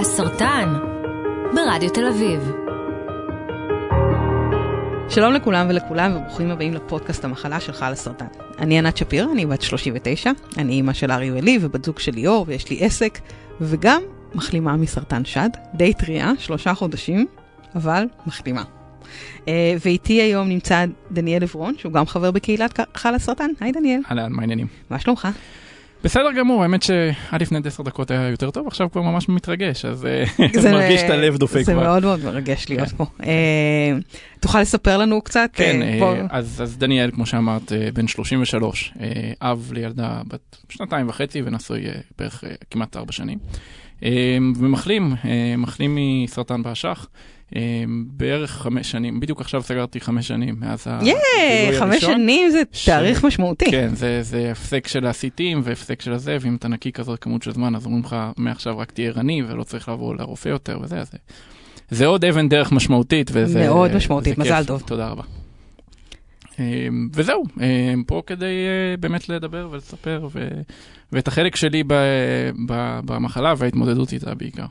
הסרטן, ברדיו תל אביב. שלום לכולם ולכולם וברוכים הבאים לפודקאסט המחלה שלך על הסרטן. אני ענת שפיר, אני בת 39, אני אימא של ארי ואלי ובת זוג של ליאור ויש לי עסק, וגם מחלימה מסרטן שד, די טריה, שלושה חודשים, אבל מחלימה. Uh, ואיתי היום נמצא דניאל עברון, שהוא גם חבר בקהילת חל הסרטן. היי דניאל. אהלן, מה העניינים? מה שלומך? בסדר גמור, האמת שעד לפני עשר דקות היה יותר טוב, עכשיו כבר ממש מתרגש, אז אה, מרגיש את הלב דופק כבר. זה מאוד מאוד מרגש להיות כן. פה. אה, תוכל לספר לנו קצת? כן, אז דניאל, כמו שאמרת, בן 33, אב לילדה בת שנתיים וחצי ונשוי בערך כמעט ארבע שנים. ומחלים, מחלים מסרטן באשך. אמ, בערך חמש שנים, בדיוק עכשיו סגרתי חמש שנים מאז הגילוי הראשון. חמש שנים זה תאריך משמעותי. כן, זה הפסק של הסיטים והפסק של הזה, ואם אתה נקי כזאת כמות של זמן, אז אומרים לך, מעכשיו רק תהיה ערני ולא צריך לבוא לרופא יותר וזה, אז זה עוד אבן דרך משמעותית, וזה מאוד משמעותית, מזל טוב. תודה רבה. אמ, וזהו, אמ, פה כדי אה, באמת לדבר ולספר, ואת החלק שלי במחלה וההתמודדות איתה בעיקר.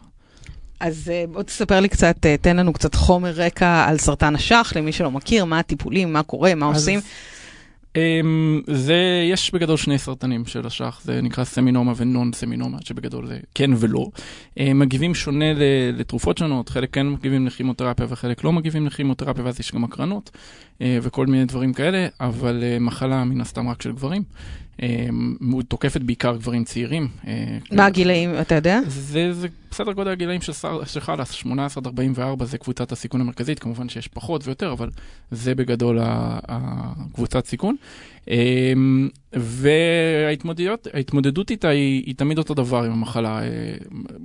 אז uh, בוא תספר לי קצת, uh, תן לנו קצת חומר רקע על סרטן אשך, למי שלא מכיר, מה הטיפולים, מה קורה, מה אז, עושים. Um, זה, יש בגדול שני סרטנים של אשך, זה נקרא סמינומה ונון סמינומה, שבגדול זה כן ולא. Uh, מגיבים שונה לתרופות שונות, חלק כן מגיבים לכימותרפיה וחלק לא מגיבים לכימותרפיה, ואז יש גם הקרנות uh, וכל מיני דברים כאלה, אבל uh, מחלה מן הסתם רק של גברים. הוא תוקפת בעיקר גברים צעירים. מה הגילאים, אתה יודע? זה, זה בסדר גודל הגילאים של חלאס, 18 עד 44 זה קבוצת הסיכון המרכזית, כמובן שיש פחות ויותר, אבל זה בגדול הקבוצת סיכון. אמ, וההתמודדות איתה היא, היא תמיד אותו דבר עם המחלה. אה,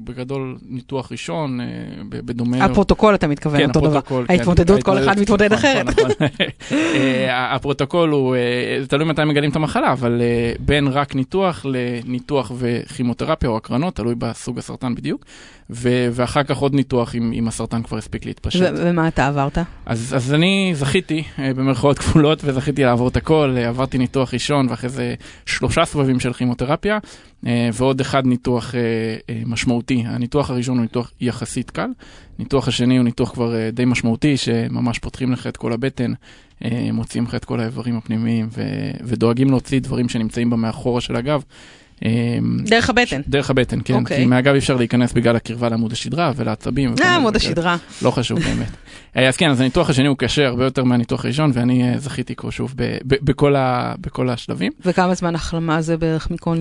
בגדול, ניתוח ראשון, אה, בדומה... הפרוטוקול, אתה מתכוון, כן, אותו דבר. כן, ההתמודדות, כל אחד מתמודד נכון, אחרת. נכון. אה, הפרוטוקול הוא, תלוי מתי מגלים את המחלה, אבל בין רק ניתוח לניתוח וכימותרפיה או הקרנות, תלוי בסוג הסרטן בדיוק. ו- ואחר כך עוד ניתוח אם, אם הסרטן כבר הספיק להתפשט. ו- ומה אתה עברת? אז, אז אני זכיתי, אה, במרכאות כפולות, וזכיתי לעבור את הכל, אה, עברתי ניתוח ראשון ואחרי זה שלושה סבבים של כימותרפיה, אה, ועוד אחד ניתוח משמעותי. הניתוח הראשון הוא ניתוח יחסית קל, ניתוח השני הוא ניתוח כבר די משמעותי, שממש פותחים לך את כל הבטן, מוציאים לך את כל האיברים הפנימיים, ו- ודואגים להוציא דברים שנמצאים במאחורה של הגב. אמ, דרך הבטן. דרך הבטן, כן. Okay. אוקיי. כי מהגב אפשר להיכנס בגלל הקרבה לעמוד השדרה ולעצבים. אה, עמוד השדרה. לא חשוב באמת. אה, אז כן, אז הניתוח השני הוא קשה הרבה יותר מהניתוח הראשון, ואני אה, זכיתי כה שוב בכל, ה, בכל השלבים. וכמה זמן החלמה זה בערך מכל...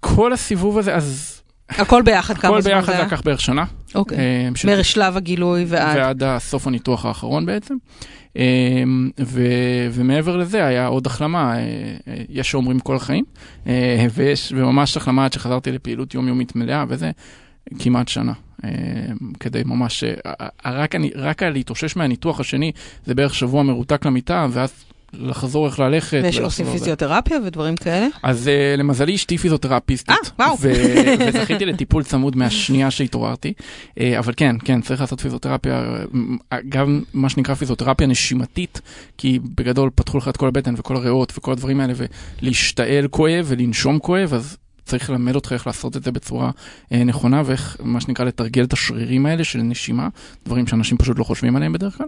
כל הסיבוב הזה, אז... הכל ביחד, כמה זמן זה? הכל ביחד לקח בערך שנה. אוקיי. אה, משלב הגילוי ועד... ועד סוף הניתוח האחרון בעצם. אמ, ו, ומעבר לזה היה עוד החלמה, אה, אה, יש שאומרים כל החיים, ויש ממש החלמה עד שחזרתי לפעילות יומיומית מלאה, וזה כמעט שנה. כדי ממש, רק, אני, רק להתאושש מהניתוח השני, זה בערך שבוע מרותק למיטה, ואז לחזור איך ללכת. ויש עושים פיזיותרפיה ודברים כאלה? אז uh, למזלי אשתי פיזיותרפיסטית. אה, וואו. וזכיתי לטיפול צמוד מהשנייה שהתעוררתי. Uh, אבל כן, כן, צריך לעשות פיזיותרפיה, גם מה שנקרא פיזיותרפיה נשימתית, כי בגדול פתחו לך את כל הבטן וכל הריאות וכל הדברים האלה, ולהשתעל כואב ולנשום כואב, אז צריך ללמד אותך איך לעשות את זה בצורה אה, נכונה ואיך, מה שנקרא, לתרגל את השרירים האלה של נשימה, דברים שאנשים פשוט לא חושבים עליהם בדרך כלל.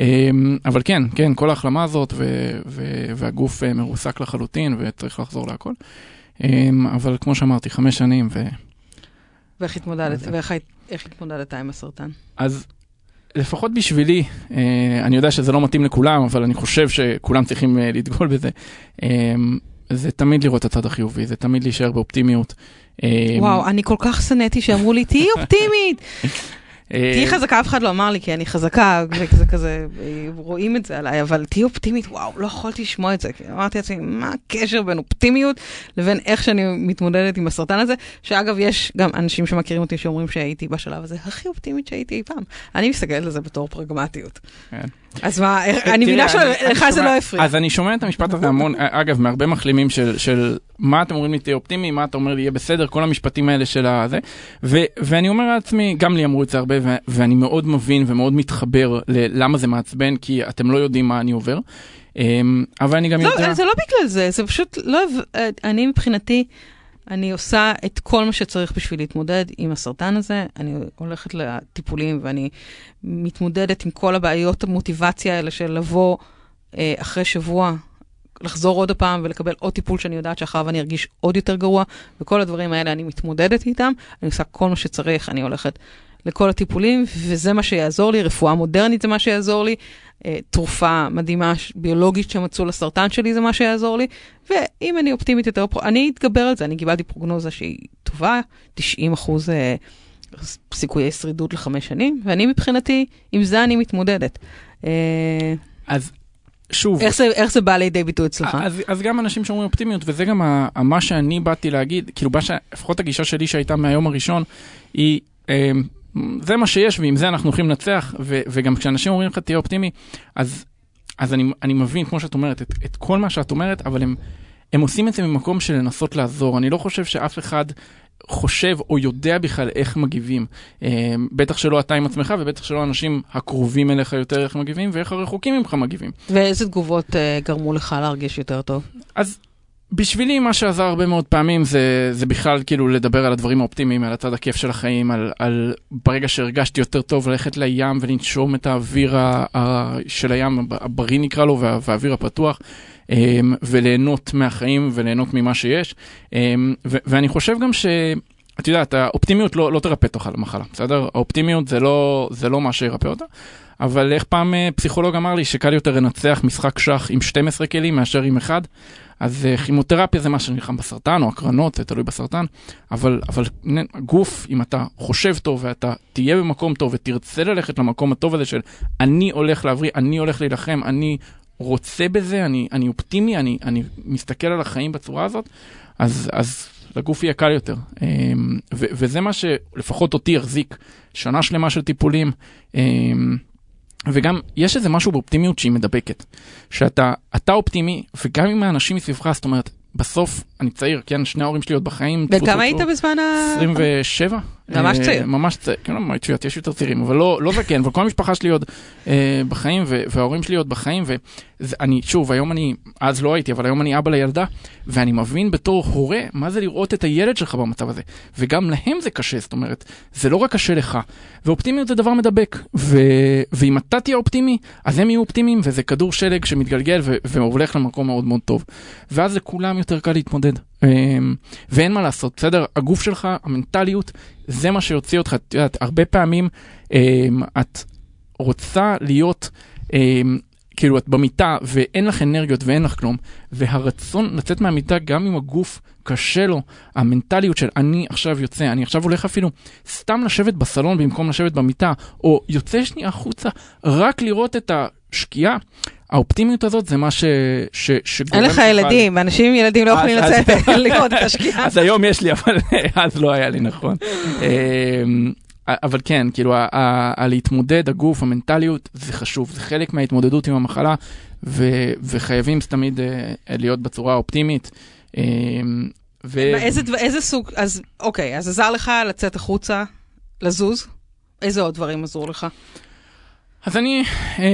אה, אבל כן, כן, כל ההחלמה הזאת ו- ו- והגוף אה, מרוסק לחלוטין וצריך לחזור להכל. אה, אבל כמו שאמרתי, חמש שנים ו... ואיך התמודדת, ואיך התמודדת עם הסרטן? אז לפחות בשבילי, אה, אני יודע שזה לא מתאים לכולם, אבל אני חושב שכולם צריכים אה, לדגול בזה. אה, זה תמיד לראות את הצד החיובי, זה תמיד להישאר באופטימיות. וואו, אני כל כך שנאתי שאמרו לי, תהיי אופטימית. תהיי אה, חזקה, אף אחד לא אמר לי, כי אני חזקה, וזה כזה, רואים את זה עליי, אבל תהיי אופטימית, וואו, לא יכולתי לשמוע את זה. אמרתי לעצמי, מה הקשר בין אופטימיות לבין איך שאני מתמודדת עם הסרטן הזה, שאגב, יש גם אנשים שמכירים אותי שאומרים שהייתי בשלב הזה הכי אופטימית שהייתי אי פעם. אני מסתכלת על זה בתור פרגמטיות. כן. אז מה, אני מבינה שלך זה לא הפריע. אז אני שומע את המשפט הזה המון, אגב, מהרבה מחלימים של מה אתם אומרים לי תהיה אופטימי, מה אתה אומר לי יהיה בסדר, כל המשפטים האלה של הזה. ואני אומר לעצמי, גם לי אמרו את זה הרבה, ואני מאוד מבין ומאוד מתחבר ללמה זה מעצבן, כי אתם לא יודעים מה אני עובר. אמ, אבל אני גם לא, יודע... זה לא בגלל זה, זה פשוט לא, אני מבחינתי... אני עושה את כל מה שצריך בשביל להתמודד עם הסרטן הזה. אני הולכת לטיפולים ואני מתמודדת עם כל הבעיות המוטיבציה האלה של לבוא אה, אחרי שבוע, לחזור עוד הפעם ולקבל עוד טיפול שאני יודעת שאחריו ואני ארגיש עוד יותר גרוע, וכל הדברים האלה אני מתמודדת איתם. אני עושה כל מה שצריך, אני הולכת לכל הטיפולים, וזה מה שיעזור לי, רפואה מודרנית זה מה שיעזור לי, תרופה מדהימה ביולוגית שמצאו לסרטן שלי זה מה שיעזור לי, ואם אני אופטימית יותר, אני אתגבר על זה, אני קיבלתי פרוגנוזה שהיא טובה, 90 אחוז אה, סיכויי שרידות לחמש שנים, ואני מבחינתי, עם זה אני מתמודדת. אה, אז שוב... איך זה, איך זה בא לידי ביטוי אצלך? אז, אז גם אנשים שאומרים אופטימיות, וזה גם ה, מה שאני באתי להגיד, כאילו, לפחות הגישה שלי שהייתה מהיום הראשון, היא... זה מה שיש ועם זה אנחנו הולכים לנצח, ו, וגם כשאנשים אומרים לך תהיה אופטימי, אז, אז אני, אני מבין, כמו שאת אומרת, את, את כל מה שאת אומרת, אבל הם, הם עושים את זה ממקום של לנסות לעזור. אני לא חושב שאף אחד חושב או יודע בכלל איך מגיבים. אה, בטח שלא אתה עם עצמך ובטח שלא האנשים הקרובים אליך יותר איך מגיבים ואיך הרחוקים ממך מגיבים. ואיזה תגובות uh, גרמו לך להרגיש יותר טוב? אז בשבילי מה שעזר הרבה מאוד פעמים זה, זה בכלל כאילו לדבר על הדברים האופטימיים, על הצד הכיף של החיים, על, על ברגע שהרגשתי יותר טוב ללכת לים ולנשום את האוויר ה, ה, של הים, הבריא נקרא לו, וה, והאוויר הפתוח, אמ, וליהנות מהחיים וליהנות ממה שיש. אמ, ו, ואני חושב גם ש... את יודעת, האופטימיות לא, לא תרפא תוך המחלה, בסדר? האופטימיות זה לא, זה לא מה שירפא אותה. אבל איך פעם אה, פסיכולוג אמר לי שקל יותר לנצח משחק שח עם 12 כלים מאשר עם אחד. אז אה, כימותרפיה זה מה שנלחם בסרטן, או הקרנות, זה תלוי בסרטן, אבל, אבל גוף, אם אתה חושב טוב ואתה תהיה במקום טוב ותרצה ללכת למקום הטוב הזה של אני הולך להבריא, אני הולך להילחם, אני רוצה בזה, אני, אני אופטימי, אני, אני מסתכל על החיים בצורה הזאת, אז, אז לגוף יהיה קל יותר. אמ, וזה מה שלפחות אותי יחזיק שנה שלמה של טיפולים. וגם יש איזה משהו באופטימיות שהיא מדבקת. שאתה אתה אופטימי, וגם עם האנשים מסביבך, זאת אומרת, בסוף, אני צעיר, כן, שני ההורים שלי עוד בחיים. וכמה היית בזמן ה... 27. ממש צעיר. ממש צעיר, כן, לא, יש יותר צעירים, אבל לא, לא זקן, וכל המשפחה שלי עוד אה, בחיים, וההורים שלי עוד בחיים, ואני, שוב, היום אני, אז לא הייתי, אבל היום אני אבא לילדה, ואני מבין בתור הורה, מה זה לראות את הילד שלך במצב הזה. וגם להם זה קשה, זאת אומרת, זה לא רק קשה לך. ואופטימיות זה דבר מדבק, ו, ואם אתה תהיה אופטימי, אז הם יהיו אופטימיים, וזה כדור שלג שמתגלגל והולך למקום מאוד מאוד טוב. ואז לכולם יותר קל להתמודד. אמ, ואין מה לעשות, בסדר? הגוף שלך, המנטליות, זה מה שיוציא אותך. את יודעת, הרבה פעמים אמ, את רוצה להיות, אמ, כאילו את במיטה ואין לך אנרגיות ואין לך כלום, והרצון לצאת מהמיטה גם אם הגוף קשה לו, המנטליות של אני עכשיו יוצא, אני עכשיו הולך אפילו סתם לשבת בסלון במקום לשבת במיטה, או יוצא שנייה החוצה רק לראות את השקיעה. האופטימיות הזאת זה מה ש... ש... שגורם... אין לך ילדים, אנשים עם ילדים לא יכולים לצאת לראות את השקיעה. אז היום יש לי, אבל אז לא היה לי נכון. אמ, אבל כן, כאילו, הלהתמודד, הגוף, המנטליות, זה חשוב, זה חלק מההתמודדות עם המחלה, ו- וחייבים תמיד uh, להיות בצורה אופטימית. Um, ו... איזה, איזה סוג, אז אוקיי, אז עזר לך לצאת החוצה, לזוז? איזה עוד דברים עזרו לך? אז אני אה,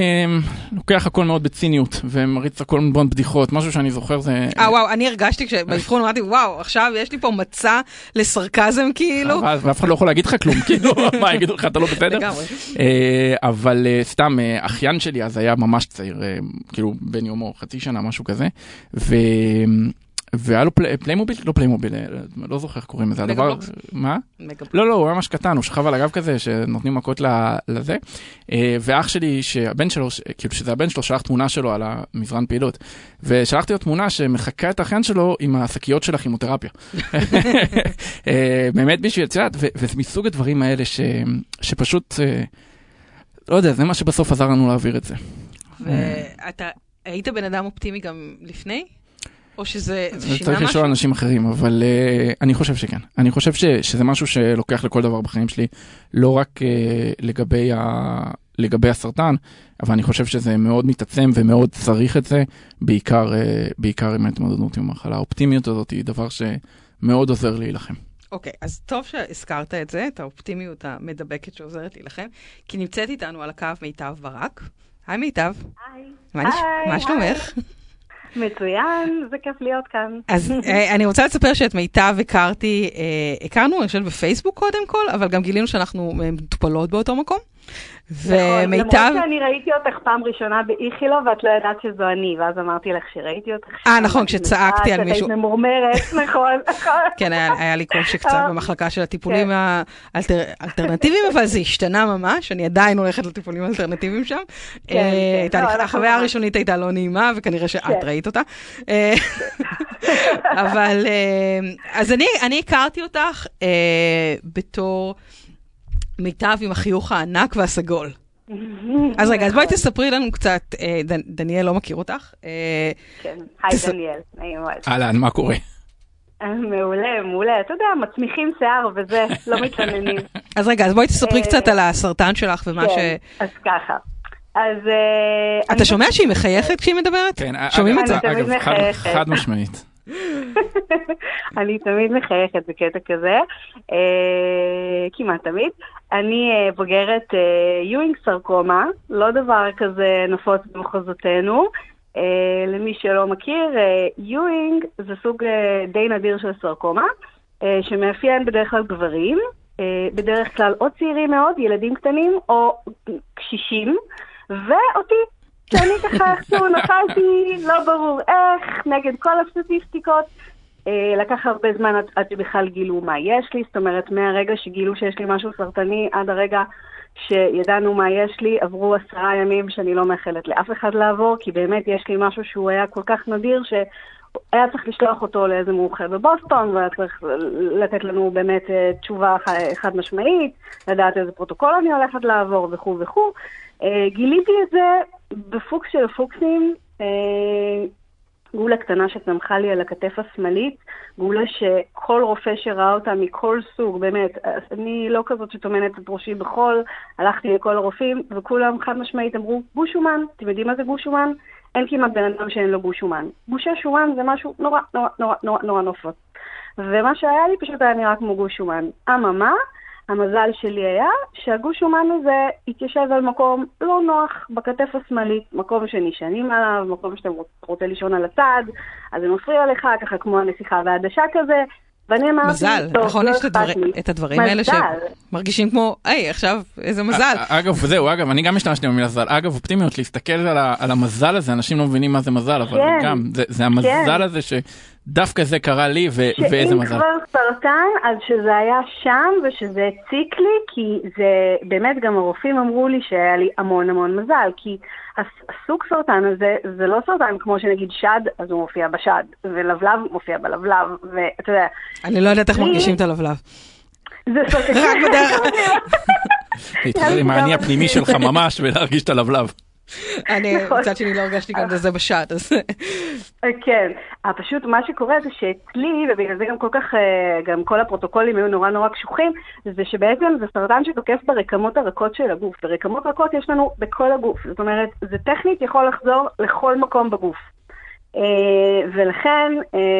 לוקח הכל מאוד בציניות ומריץ הכל מאוד בדיחות, משהו שאני זוכר זה... אה וואו, אני הרגשתי כשבאבחון אמרתי וואו, עכשיו יש לי פה מצע לסרקזם כאילו. ואף אחד לא יכול להגיד לך כלום, כאילו, מה יגידו לך, אתה לא בסדר? לגמרי. אה, אבל אה, סתם, אה, אחיין שלי אז היה ממש צעיר, אה, כאילו בן יומו, חצי שנה, משהו כזה, ו... והיה לו פלי, פליימוביל, לא פליימוביל, אה, לא זוכר איך קוראים לזה, הדבר, מה? לא, לא, הוא היה ממש קטן, הוא שכב על הגב כזה, שנותנים מכות לזה, אה, ואח שלי, שהבן שלו, כאילו שזה הבן שלו, שלח תמונה שלו על המזרן פעילות, ושלחתי לו תמונה שמחקה את האחיין שלו עם השקיות של הכימותרפיה. אה, באמת בשביל, את יודעת, וזה מסוג הדברים האלה שפשוט, לא יודע, זה מה שבסוף עזר לנו להעביר את זה. ואתה היית בן אדם אופטימי גם לפני? או שזה שינה משהו? צריך לשאול אנשים אחרים, אבל uh, אני חושב שכן. אני חושב ש, שזה משהו שלוקח לכל דבר בחיים שלי, לא רק uh, לגבי, ה, לגבי הסרטן, אבל אני חושב שזה מאוד מתעצם ומאוד צריך את זה, בעיקר, uh, בעיקר עם ההתמודדות עם המחלה. האופטימיות הזאת היא דבר שמאוד עוזר להילחם. אוקיי, okay, אז טוב שהזכרת את זה, את האופטימיות המדבקת שעוזרת להילחם, כי נמצאת איתנו על הקו מיטב ברק. היי מיטב. היי. מה שלומך? מצוין, זה כיף להיות כאן. אז אה, אני רוצה לספר שאת מיטב הכרתי, אה, הכרנו, אני חושבת, בפייסבוק קודם כל, אבל גם גילינו שאנחנו מטופלות באותו מקום. ומיטב... נכון, למרות שאני ראיתי אותך פעם ראשונה באיכילוב, ואת לא ידעת שזו אני, ואז אמרתי לך שראיתי אותך. אה, נכון, כשצעקתי על מישהו. את היית ממורמרת, נכון, נכון. כן, היה לי קושי קצת במחלקה של הטיפולים האלטרנטיביים, אבל זה השתנה ממש, אני עדיין הולכת לטיפולים האלטרנטיביים שם. כן, אה, כן. לא, החוויה הראשונית הייתה לא נעימה, וכנראה שאת כן. ראית אותה. אה, אבל, אה, אז אני הכרתי אותך בתור... מיטב עם החיוך הענק והסגול. אז רגע, אז בואי תספרי לנו קצת, אה, דניאל לא מכיר אותך. אה, כן, היי דניאל, נעים מאוד. אהלן, מה קורה? אה, מעולה, מעולה. אתה יודע, מצמיחים שיער וזה, לא מתעניינים. אז רגע, אז בואי תספרי קצת על הסרטן שלך ומה ש... כן, אז ככה. אז... אתה שומע שהיא מחייכת כשהיא מדברת? כן, שומעים את זה? אגב, חד משמעית. אני תמיד מחייכת בקטע כזה, אה, כמעט תמיד. אני אה, בוגרת יואינג סרקומה, לא דבר כזה נפוץ במחוזותינו. אה, למי שלא מכיר, יואינג זה סוג די נדיר של סרקומה, שמאפיין בדרך כלל גברים, בדרך כלל או צעירים מאוד, ילדים קטנים, או קשישים, ואותי, שאני ככה איכשהו נפלתי, לא ברור איך, נגד כל הסטטיסטיקות. אה, לקח הרבה זמן עד, שבכלל גילו מה יש לי, זאת אומרת, מהרגע שגילו שיש לי משהו סרטני עד הרגע שידענו מה יש לי, עברו עשרה ימים שאני לא מאחלת לאף אחד לעבור, כי באמת יש לי משהו שהוא היה כל כך נדיר, שהיה צריך לשלוח אותו לאיזה מומחה בבוסטון, והיה צריך לתת לנו באמת אה, תשובה חד משמעית, לדעת איזה פרוטוקול אני הולכת לעבור וכו' וכו'. אה, גיליתי את זה בפוקס של הפוקסים. גולה קטנה שצמחה לי על הכתף השמאלית, גולה שכל רופא שראה אותה מכל סוג, באמת, אני לא כזאת שטומנת את ראשי בחול, הלכתי לכל הרופאים, וכולם חד משמעית אמרו, גוש שומן, אתם יודעים מה זה גוש שומן? אין כמעט בן אדם שאין לו גוש שומן. גושי שומן זה משהו נורא נורא נורא נורא נורא נפוץ. ומה שהיה לי פשוט היה נראה כמו גוש שומן. אממה, המזל שלי היה שהגוש שומן הזה התיישב על מקום לא נוח בכתף השמאלית, מקום שנשענים עליו, מקום שאתה רוצה לישון על הצד, אז זה מפריע לך, ככה כמו הנסיכה והעדשה כזה, ואני אמרתי, מזל, טוב, נכון, לא יש את הדברים האלה שמרגישים כמו, היי, עכשיו, איזה מזל. אגב, זהו, אגב, אני גם השתמשתי במילה מזל. אגב, אופטימיות, להסתכל על המזל הזה, אנשים לא מבינים מה זה מזל, אבל כן. גם, זה המזל כן. הזה דווקא זה קרה לי, ו- ואיזה מזל. שאם כבר סרטן, אז שזה היה שם ושזה הציק לי, כי זה באמת גם הרופאים אמרו לי שהיה לי המון המון מזל, כי הסוג סרטן הזה זה לא סרטן כמו שנגיד שד, אז הוא מופיע בשד, ולבלב מופיע בלבלב, ואתה יודע. אני לא יודעת איך מרגישים את הלבלב. זה סרטן. רק בדרך. להתחיל עם האני הפנימי שלך ממש ולהרגיש את הלבלב. אני, נכון. מצד שני לא הרגשתי גם בזה בשעת, אז... כן, אה, פשוט מה שקורה זה שאצלי, ובגלל זה גם כל כך, אה, גם כל הפרוטוקולים היו נורא נורא קשוחים, זה שבעצם זה סרטן שתוקף ברקמות הרכות של הגוף, ורקמות רכות יש לנו בכל הגוף, זאת אומרת, זה טכנית יכול לחזור לכל מקום בגוף. אה, ולכן,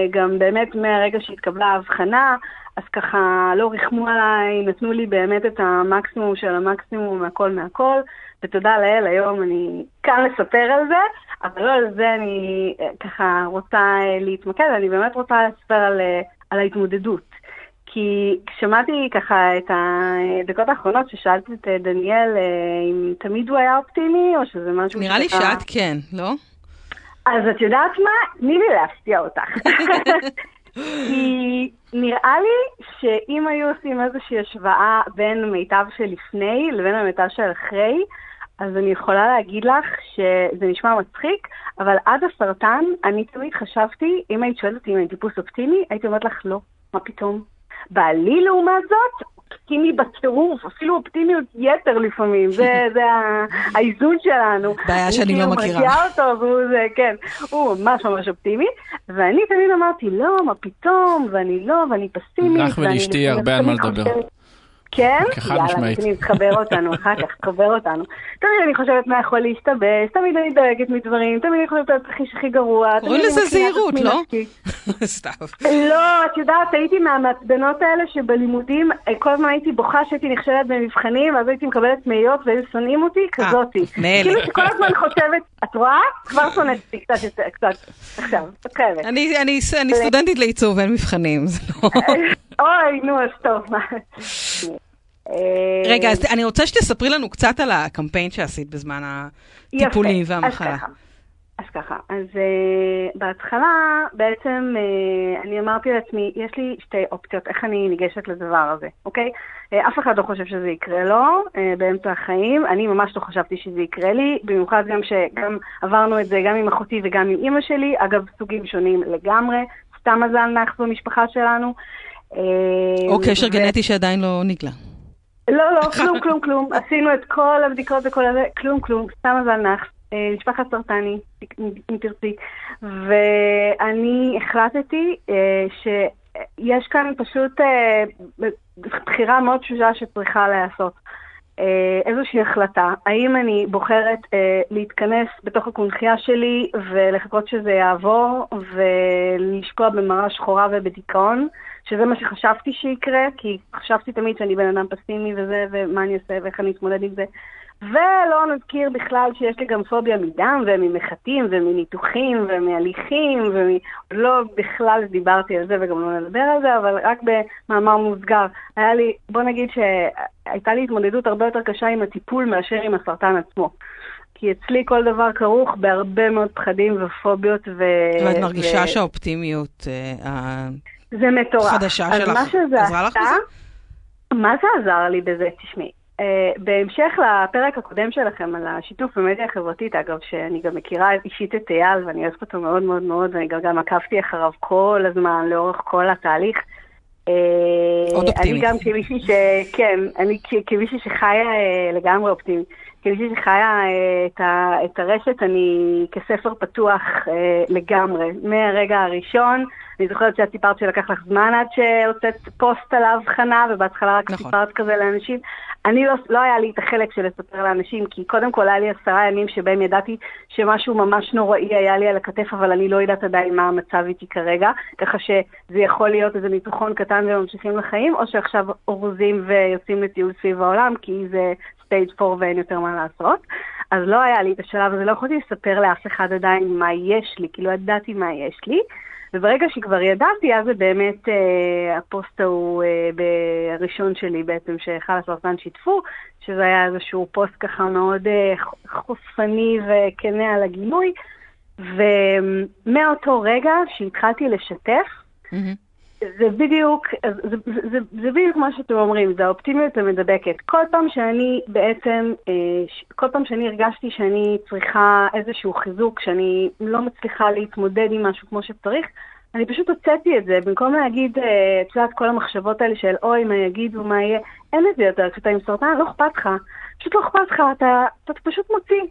גם באמת מהרגע שהתקבלה ההבחנה, אז ככה לא ריחמו עליי, נתנו לי באמת את המקסימום של המקסימום מהכל מהכל. ותודה לאל, היום אני כאן לספר על זה, אבל לא על זה אני אה, ככה רוצה אה, להתמקד, אני באמת רוצה לספר על, אה, על ההתמודדות. כי שמעתי ככה את הדקות האחרונות ששאלתי את דניאל אם תמיד הוא היה אופטימי, או שזה משהו נראה לי שאת כן, לא? אז את יודעת מה? תני לי להפתיע אותך. כי נראה לי שאם היו עושים איזושהי השוואה בין מיטב שלפני לבין המיטב של אחרי, אז אני יכולה להגיד לך שזה נשמע מצחיק, אבל עד הסרטן אני תמיד חשבתי, אם היית שואלת אותי אם אני טיפוס אופטימי, הייתי אומרת לך לא, מה פתאום. בעלי לעומת זאת, אופטימי בטירוף, אפילו אופטימיות יתר לפעמים, זה, זה האיזון שלנו. בעיה שאני לא מכירה. אני כאילו מרגיעה אותו, והוא זה, כן, הוא ממש ממש אופטימי, ואני תמיד אמרתי, לא, מה פתאום, ואני לא, ואני פסימית. לך ולאשתי הרבה על מה לדבר. כן? יאללה, נתחיל תחבר אותנו, אחר כך תחבר אותנו. תמיד אני חושבת מה יכול להשתבש, תמיד אני דואגת מדברים, תמיד אני חושבת על הכי הכי גרוע. קוראים לזה זהירות, לא? סתם. לא, את יודעת, הייתי מהמעצבנות האלה שבלימודים, אה, כל הזמן הייתי בוכה שהייתי נכשלת במבחנים, ואז הייתי מקבלת מאיות והיו שונאים אותי, אה, כזאתי. כאילו שכל הזמן חושבת, את רואה? כבר שונאת אותי קצת יותר, קצת, עכשיו, את חייבת. אני סטודנטית לעיצוב, אין מבחנים, זה לא... אוי, נו, אז טוב. רגע, אז אני רוצה שתספרי לנו קצת על הקמפיין שעשית בזמן הטיפולים והמחלה. אז ככה, אז uh, בהתחלה בעצם uh, אני אמרתי לעצמי, יש לי שתי אופציות איך אני ניגשת לדבר הזה, אוקיי? Uh, אף אחד לא חושב שזה יקרה לו uh, באמצע החיים, אני ממש לא חשבתי שזה יקרה לי, במיוחד גם שגם עברנו את זה גם עם אחותי וגם עם אימא שלי, אגב, סוגים שונים לגמרי, סתם מזל נח במשפחה שלנו. או קשר גנטי שעדיין לא נגלה. לא, לא, כלום, כלום, כלום. עשינו את כל הבדיקות וכל הזה, כלום, כלום, סתם מזל נח. אה, משפחת סרטני, אם תרצי. ואני החלטתי אה, שיש כאן פשוט אה, בחירה מאוד תשושה שצריכה להיעשות. איזושהי החלטה, האם אני בוחרת אה, להתכנס בתוך הקונכייה שלי ולחכות שזה יעבור ולשקוע במראה שחורה ובדיכאון, שזה מה שחשבתי שיקרה, כי חשבתי תמיד שאני בן אדם פסימי וזה, ומה אני אעשה ואיך אני אתמודד עם זה. ולא נזכיר בכלל שיש לי גם פוביה מדם וממחטים ומניתוחים ומהליכים ולא בכלל דיברתי על זה וגם לא נדבר על זה, אבל רק במאמר מוסגר. היה לי, בוא נגיד שהייתה לי התמודדות הרבה יותר קשה עם הטיפול מאשר עם הסרטן עצמו. כי אצלי כל דבר כרוך בהרבה מאוד פחדים ופוביות ו... ואת מרגישה ו... שהאופטימיות אה. החדשה שלך עזרה לך בזה? מה זה עזר לי בזה? תשמעי, בהמשך לפרק הקודם שלכם על השיתוף במדיה החברתית, אגב, שאני גם מכירה אישית את אייל ואני אוהבת אותו מאוד מאוד מאוד, ואני גם, גם עקבתי אחריו כל הזמן, לאורך כל התהליך. עוד אופטימי. אני גם כמישהי ש... כן, אני כמישהי שחיה uh, לגמרי אופטימי. כמישהי שחיה את, ה... את הרשת, אני כספר פתוח לגמרי. מהרגע הראשון, אני זוכרת שאת סיפרת שלקח לך זמן עד שהוצאת פוסט על ההבחנה, ובהתחלה רק נכון. סיפרת כזה לאנשים. אני לא, לא היה לי את החלק של לספר לאנשים, כי קודם כל היה לי עשרה ימים שבהם ידעתי שמשהו ממש נוראי היה לי על הכתף, אבל אני לא יודעת עדיין מה המצב איתי כרגע, ככה שזה יכול להיות איזה ניתוחון קטן וממשיכים לחיים, או שעכשיו אורזים ויוצאים לטיול סביב העולם, כי זה stage 4 ואין יותר מה לעשות. אז לא היה לי את השלב הזה, לא יכולתי לספר לאף אחד עדיין מה יש לי, כי לא ידעתי מה יש לי. וברגע שכבר ידעתי, אז זה באמת אה, הפוסט ההוא אה, הראשון שלי בעצם, שחל הסרטן שיתפו, שזה היה איזשהו פוסט ככה מאוד אה, חושפני וכנה על הגילוי. ומאותו רגע שהתחלתי לשתף, mm-hmm. זה בדיוק, זה, זה, זה, זה בדיוק מה שאתם אומרים, זה האופטימיות המדבקת. כל פעם שאני בעצם, אה, כל פעם שאני הרגשתי שאני צריכה איזשהו חיזוק, שאני לא מצליחה להתמודד עם משהו כמו שצריך, אני פשוט הוצאתי את זה, במקום להגיד, אה, את יודעת, כל המחשבות האלה של אוי, מה יגידו, מה יהיה, אין את זה יותר, כשאתה עם סרטן, לא אכפת לך, פשוט לא אכפת לך, אתה, אתה פשוט מוציא.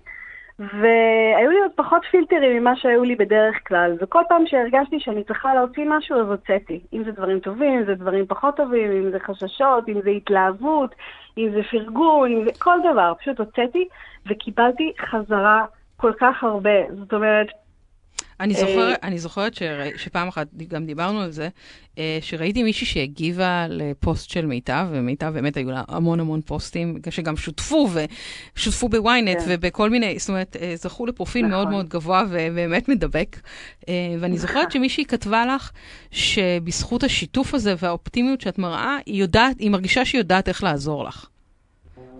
והיו לי עוד פחות פילטרים ממה שהיו לי בדרך כלל, וכל פעם שהרגשתי שאני צריכה להוציא משהו, אז הוצאתי. אם זה דברים טובים, אם זה דברים פחות טובים, אם זה חששות, אם זה התלהבות, אם זה פרגון, אם זה כל דבר. פשוט הוצאתי וקיבלתי חזרה כל כך הרבה. זאת אומרת, אני, זוכר, אה, אני זוכרת שרא, שפעם אחת גם דיברנו על זה, אה, שראיתי מישהי שהגיבה לפוסט של מיטב, ומיטב באמת היו לה המון המון פוסטים, שגם שותפו, ושותפו בוויינט כן. ובכל מיני, זאת אומרת, אה, זכו לפרופיל נכון. מאוד מאוד גבוה ובאמת מדבק. ואני זוכרת שמישהי כתבה לך שבזכות השיתוף הזה והאופטימיות שאת מראה, היא יודעת, היא מרגישה שהיא יודעת איך לעזור לך.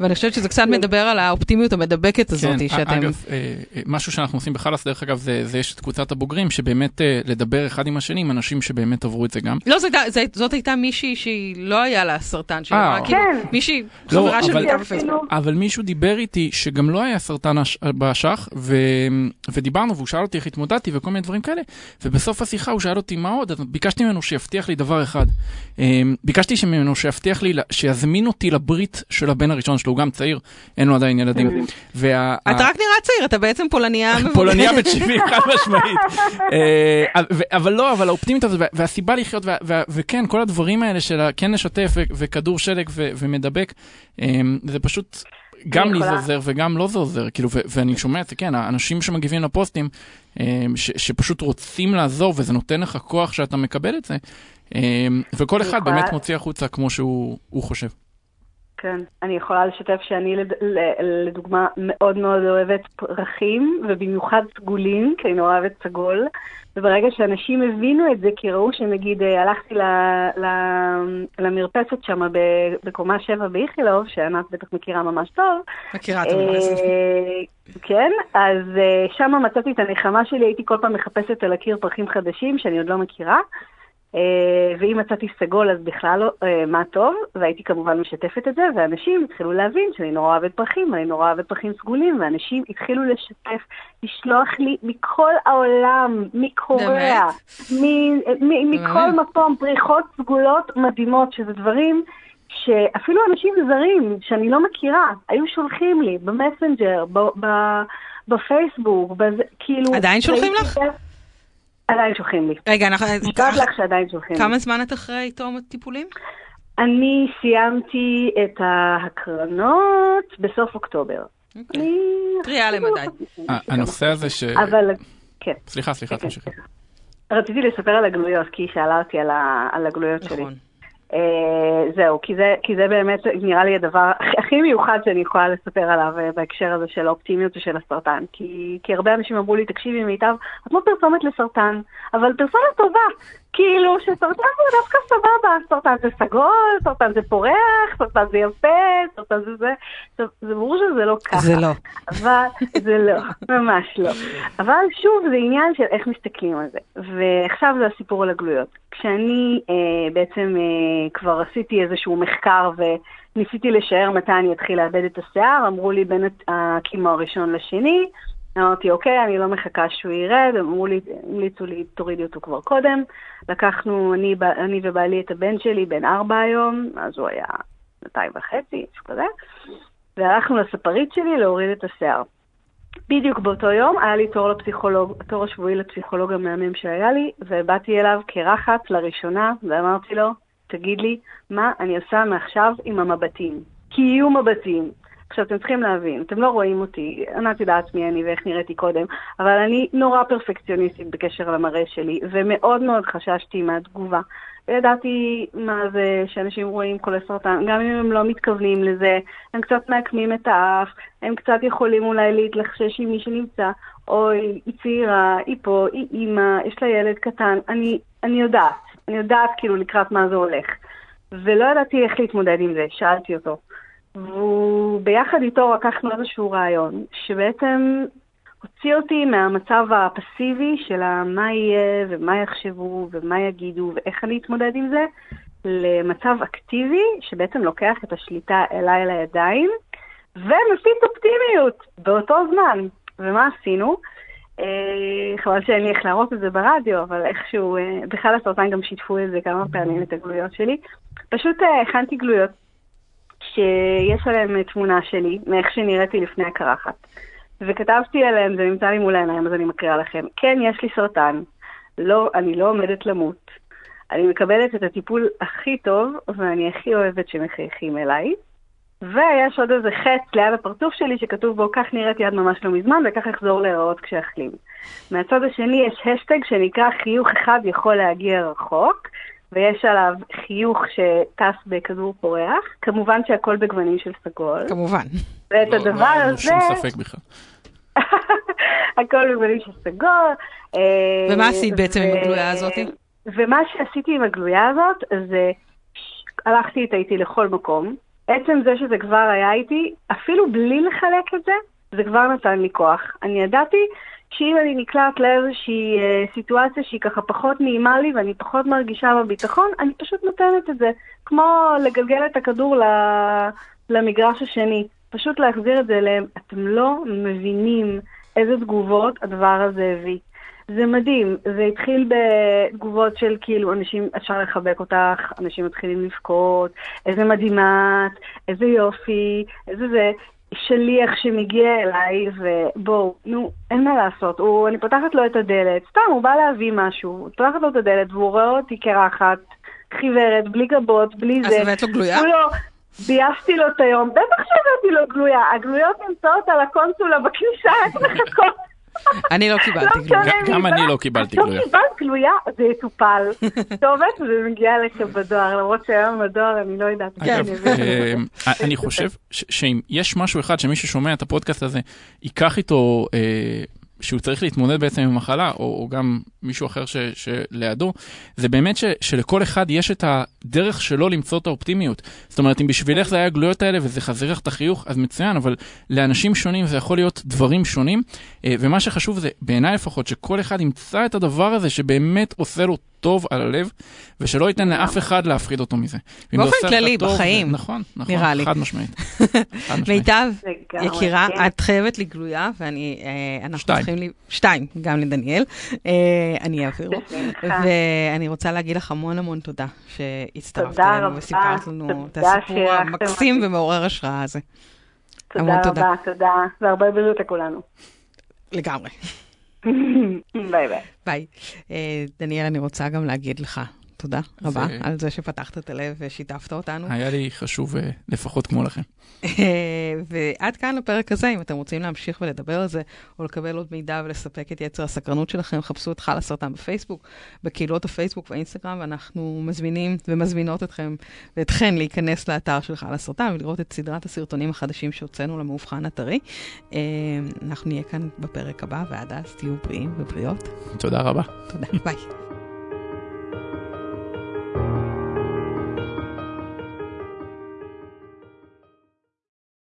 ואני חושבת שזה קצת מדבר על האופטימיות המדבקת הזאת כן, שאתם... אגב, אה, אה, משהו שאנחנו עושים בחלאס, דרך אגב, זה, זה יש את קבוצת הבוגרים, שבאמת אה, לדבר אחד עם השני, עם אנשים שבאמת עברו את זה גם. לא, זאת, זאת, זאת הייתה מישהי שהיא לא היה לה סרטן, שהיא אמרה, כאילו, כן. מישהי, לא, חברה של מיטה בפייסבוק. אבל מישהו דיבר איתי שגם לא היה סרטן באשך, ו, ודיברנו, והוא שאל אותי איך התמודדתי וכל מיני דברים כאלה, ובסוף השיחה הוא שאל אותי מה עוד, אז ביקשתי ממנו שיבטיח לי דבר אחד. ביקשתי ממנו שיבטיח לי, שיזמין אותי לברית של הבן הראשון שלו, הוא גם צעיר, אין לו עדיין ילדים. וה, אתה רק נראה צעיר, אתה בעצם פולניה. פולניה בת 70, חד משמעית. אה, אבל לא, אבל האופטימית הזאת, והסיבה לחיות, וכן, כל הדברים האלה של כן לשתף וכדור שלג ומדבק, זה פשוט... גם לי זה עוזר וגם לא זה עוזר, כאילו, ואני שומע את זה, כן, האנשים שמגיבים לפוסטים, שפשוט רוצים לעזור, וזה נותן לך כוח שאתה מקבל את זה, וכל אחד באמת מוציא החוצה כמו שהוא חושב. כן, אני יכולה לשתף שאני לדוגמה מאוד מאוד אוהבת פרחים, ובמיוחד סגולים, כי אני נורא אוהבת סגול. וברגע שאנשים הבינו את זה, כי ראו שנגיד אה, הלכתי ל, ל, למרפסת שם בקומה 7 באיכילוב, שענת בטח מכירה ממש טוב. מכירה את המרפסת. אה, כן, אז אה, שם מצאתי את הנחמה שלי, הייתי כל פעם מחפשת על הקיר פרחים חדשים שאני עוד לא מכירה. אה, ואם מצאתי סגול אז בכלל לא, אה, מה טוב, והייתי כמובן משתפת את זה, ואנשים התחילו להבין שאני נורא אוהבת פרחים, אני נורא אוהבת פרחים סגולים, ואנשים התחילו לשתף, לשלוח לי מכל העולם, מקוריאה, מכל מקום, פריחות סגולות מדהימות, שזה דברים שאפילו אנשים זרים שאני לא מכירה, היו שולחים לי במסנג'ר, בפייסבוק, בזה, כאילו... עדיין שולחים לך? עדיין שולחים לי. רגע, אנחנו... נשבעת לך שעדיין שולחים לי. כמה זמן את אחרי תום הטיפולים? אני סיימתי את ההקרנות בסוף אוקטובר. אוקיי. טריה למדי. הנושא הזה ש... אבל, כן. סליחה, סליחה, כן, תמשיכי. רציתי לספר על הגלויות, כי היא שאלה אותי על הגלויות שלי. נכון. אה, זהו, כי זה, כי זה באמת נראה לי הדבר הכי מיוחד שאני יכולה לספר עליו אה, בהקשר הזה של האופטימיות ושל הסרטן. כי, כי הרבה אנשים אמרו לי, תקשיבי מיטב, את לא פרסומת לסרטן, אבל פרסומת טובה. כאילו שסרטן זה דווקא סבבה, סרטן זה סגול, סרטן זה פורח, סרטן זה יפה, סרטן זה זה. זה ברור שזה לא ככה. זה לא. אבל זה לא, ממש לא. אבל שוב, זה עניין של איך מסתכלים על זה. ועכשיו זה הסיפור על הגלויות. כשאני אה, בעצם אה, כבר עשיתי איזשהו מחקר וניסיתי לשער מתי אני אתחיל לאבד את השיער, אמרו לי בין הקימו הראשון לשני, אמרתי, אוקיי, אני לא מחכה שהוא ירד, אמרו לי, המליצו לי, תורידי אותו כבר קודם. לקחנו, אני, אני ובעלי את הבן שלי, בן ארבע היום, אז הוא היה שנתיים וחצי, משהו כזה, והלכנו לספרית שלי להוריד את השיער. בדיוק באותו יום היה לי תור לפסיכולוג, התור השבועי לפסיכולוג המהמם שהיה לי, ובאתי אליו כרחת לראשונה, ואמרתי לו, תגיד לי, מה אני עושה מעכשיו עם המבטים? כי יהיו מבטים. עכשיו, אתם צריכים להבין, אתם לא רואים אותי, ענת יודעת מי אני ואיך נראיתי קודם, אבל אני נורא פרפקציוניסטית בקשר למראה שלי, ומאוד מאוד חששתי מהתגובה. וידעתי מה זה שאנשים רואים חולי סרטן, גם אם הם לא מתכוונים לזה, הם קצת מעקמים את האף, הם קצת יכולים אולי להתלחשש עם מי שנמצא, אוי, היא צעירה, היא פה, היא אימא, יש לה ילד קטן, אני, אני יודעת, אני יודעת כאילו לקראת מה זה הולך. ולא ידעתי איך להתמודד עם זה, שאלתי אותו. וביחד איתו לקחנו איזשהו רעיון, שבעצם הוציא אותי מהמצב הפסיבי של מה יהיה ומה יחשבו ומה יגידו ואיך אני אתמודד עם זה, למצב אקטיבי שבעצם לוקח את השליטה אליי לידיים ומפיץ אופטימיות באותו זמן. ומה עשינו? אה, חבל שאין לי איך להראות את זה ברדיו, אבל איכשהו, אה, בכלל הסרטן גם שיתפו את זה כמה פעמים, את הגלויות שלי. פשוט אה, הכנתי גלויות שיש עליהן תמונה שלי, מאיך שנראיתי לפני הקרחת. וכתבתי עליהן, זה נמצא לי מול העיניים, אז אני מקריאה לכם. כן, יש לי סרטן, לא, אני לא עומדת למות. אני מקבלת את הטיפול הכי טוב, ואני הכי אוהבת שמחייכים אליי. ויש עוד איזה חץ ליד הפרצוף שלי שכתוב בו, כך נראית יד ממש לא מזמן, וכך אחזור להיראות כשאחלים. מהצד השני יש השטג שנקרא חיוך אחד יכול להגיע רחוק, ויש עליו חיוך שטס בכדור פורח, כמובן שהכל בגוונים של סגול. כמובן. ואת לא, הדבר לא, הזה... לא שום ספק בכלל. הכל בגוונים של סגול. אה, ומה עשית בעצם עם הגלויה הזאת? ומה שעשיתי עם הגלויה הזאת, זה הלכתי איתה איתי לכל מקום. עצם זה שזה כבר היה איתי, אפילו בלי לחלק את זה, זה כבר נתן לי כוח. אני ידעתי שאם אני נקלעת לאיזושהי אה, סיטואציה שהיא ככה פחות נעימה לי ואני פחות מרגישה בביטחון, אני פשוט נותנת את זה. כמו לגלגל את הכדור למגרש השני. פשוט להחזיר את זה אליהם. אתם לא מבינים איזה תגובות הדבר הזה הביא. זה מדהים, זה התחיל בתגובות של כאילו אנשים, אפשר לחבק אותך, אנשים מתחילים לבכות, איזה מדהימה את, איזה יופי, איזה זה. שליח שמגיע אליי, ובואו, נו, אין מה לעשות, הוא, אני פותחת לו את הדלת, סתם, הוא בא להביא משהו, פותחת לו את הדלת והוא רואה אותי קרחת, חיוורת, בלי גבות, בלי אז זה. הבאת לו גלויה? הוא לא, ביישתי לו את היום, בטח שהבאתי לו גלויה, הגלויות נמצאות על הקונסולה בכניסה, איך מחכות. אני לא קיבלתי גלויה. מי גם. אני לא קיבלתי גלויה. לא קיבלת גלויה, זה יטופל. כתובת וזה מגיע אליכם בדואר, למרות שהיום בדואר אני לא יודעת. אגב, אה, אני חושב שאם יש משהו אחד שמי ששומע את הפודקאסט הזה ייקח איתו, אה, שהוא צריך להתמודד בעצם עם המחלה, או, או גם מישהו אחר ש, שלידו, זה באמת ש, שלכל אחד יש את הדרך שלו למצוא את האופטימיות. זאת אומרת, אם בשבילך זה היה הגלויות האלה וזה חזיר לך את החיוך, אז מצוין, אבל לאנשים שונים זה יכול להיות דברים שונים, אה, ומה שחשוב זה, בעיניי לפחות, שכל אחד ימצא את הדבר הזה שבאמת עושה לו טוב על הלב, ושלא ייתן לאף אחד להפחיד אותו מזה. באופן כללי, טוב, בחיים, נכון, נכון, נראה לי. חד משמעית. חד משמעית. מיטב, יקירה, כן. את חייבת לי גלויה, ואני, אה, אנחנו שתיים. צריכים לי, שתיים, גם לדניאל, אה, אני אעביר לו. ואני רוצה להגיד לך המון המון תודה שהצטרפת אלינו. וסיפרת לנו את הסיפור המקסים. ומעורר השראה הזה. תודה. רבה, תודה, והרבה בריאות לכולנו. לגמרי. ביי ביי. ביי. אה, דניאל, אני רוצה גם להגיד לך תודה רבה זה- על זה שפתחת את הלב ושיתפת אותנו. היה לי חשוב אה, לפחות כמו לכם. ועד כאן לפרק הזה, אם אתם רוצים להמשיך ולדבר על זה, או לקבל עוד מידע ולספק את יצר הסקרנות שלכם, חפשו את חל הסרטן בפייסבוק, בקהילות הפייסבוק והאינסטגרם, ואנחנו מזמינים ומזמינות אתכם ואתכן להיכנס לאתר של חל הסרטן ולראות את סדרת הסרטונים החדשים שהוצאנו למאובחן הטרי. אה, אנחנו נהיה כאן בפרק הבא, ועד אז תהיו בריאים ובריאות. תודה רבה. תודה, ביי.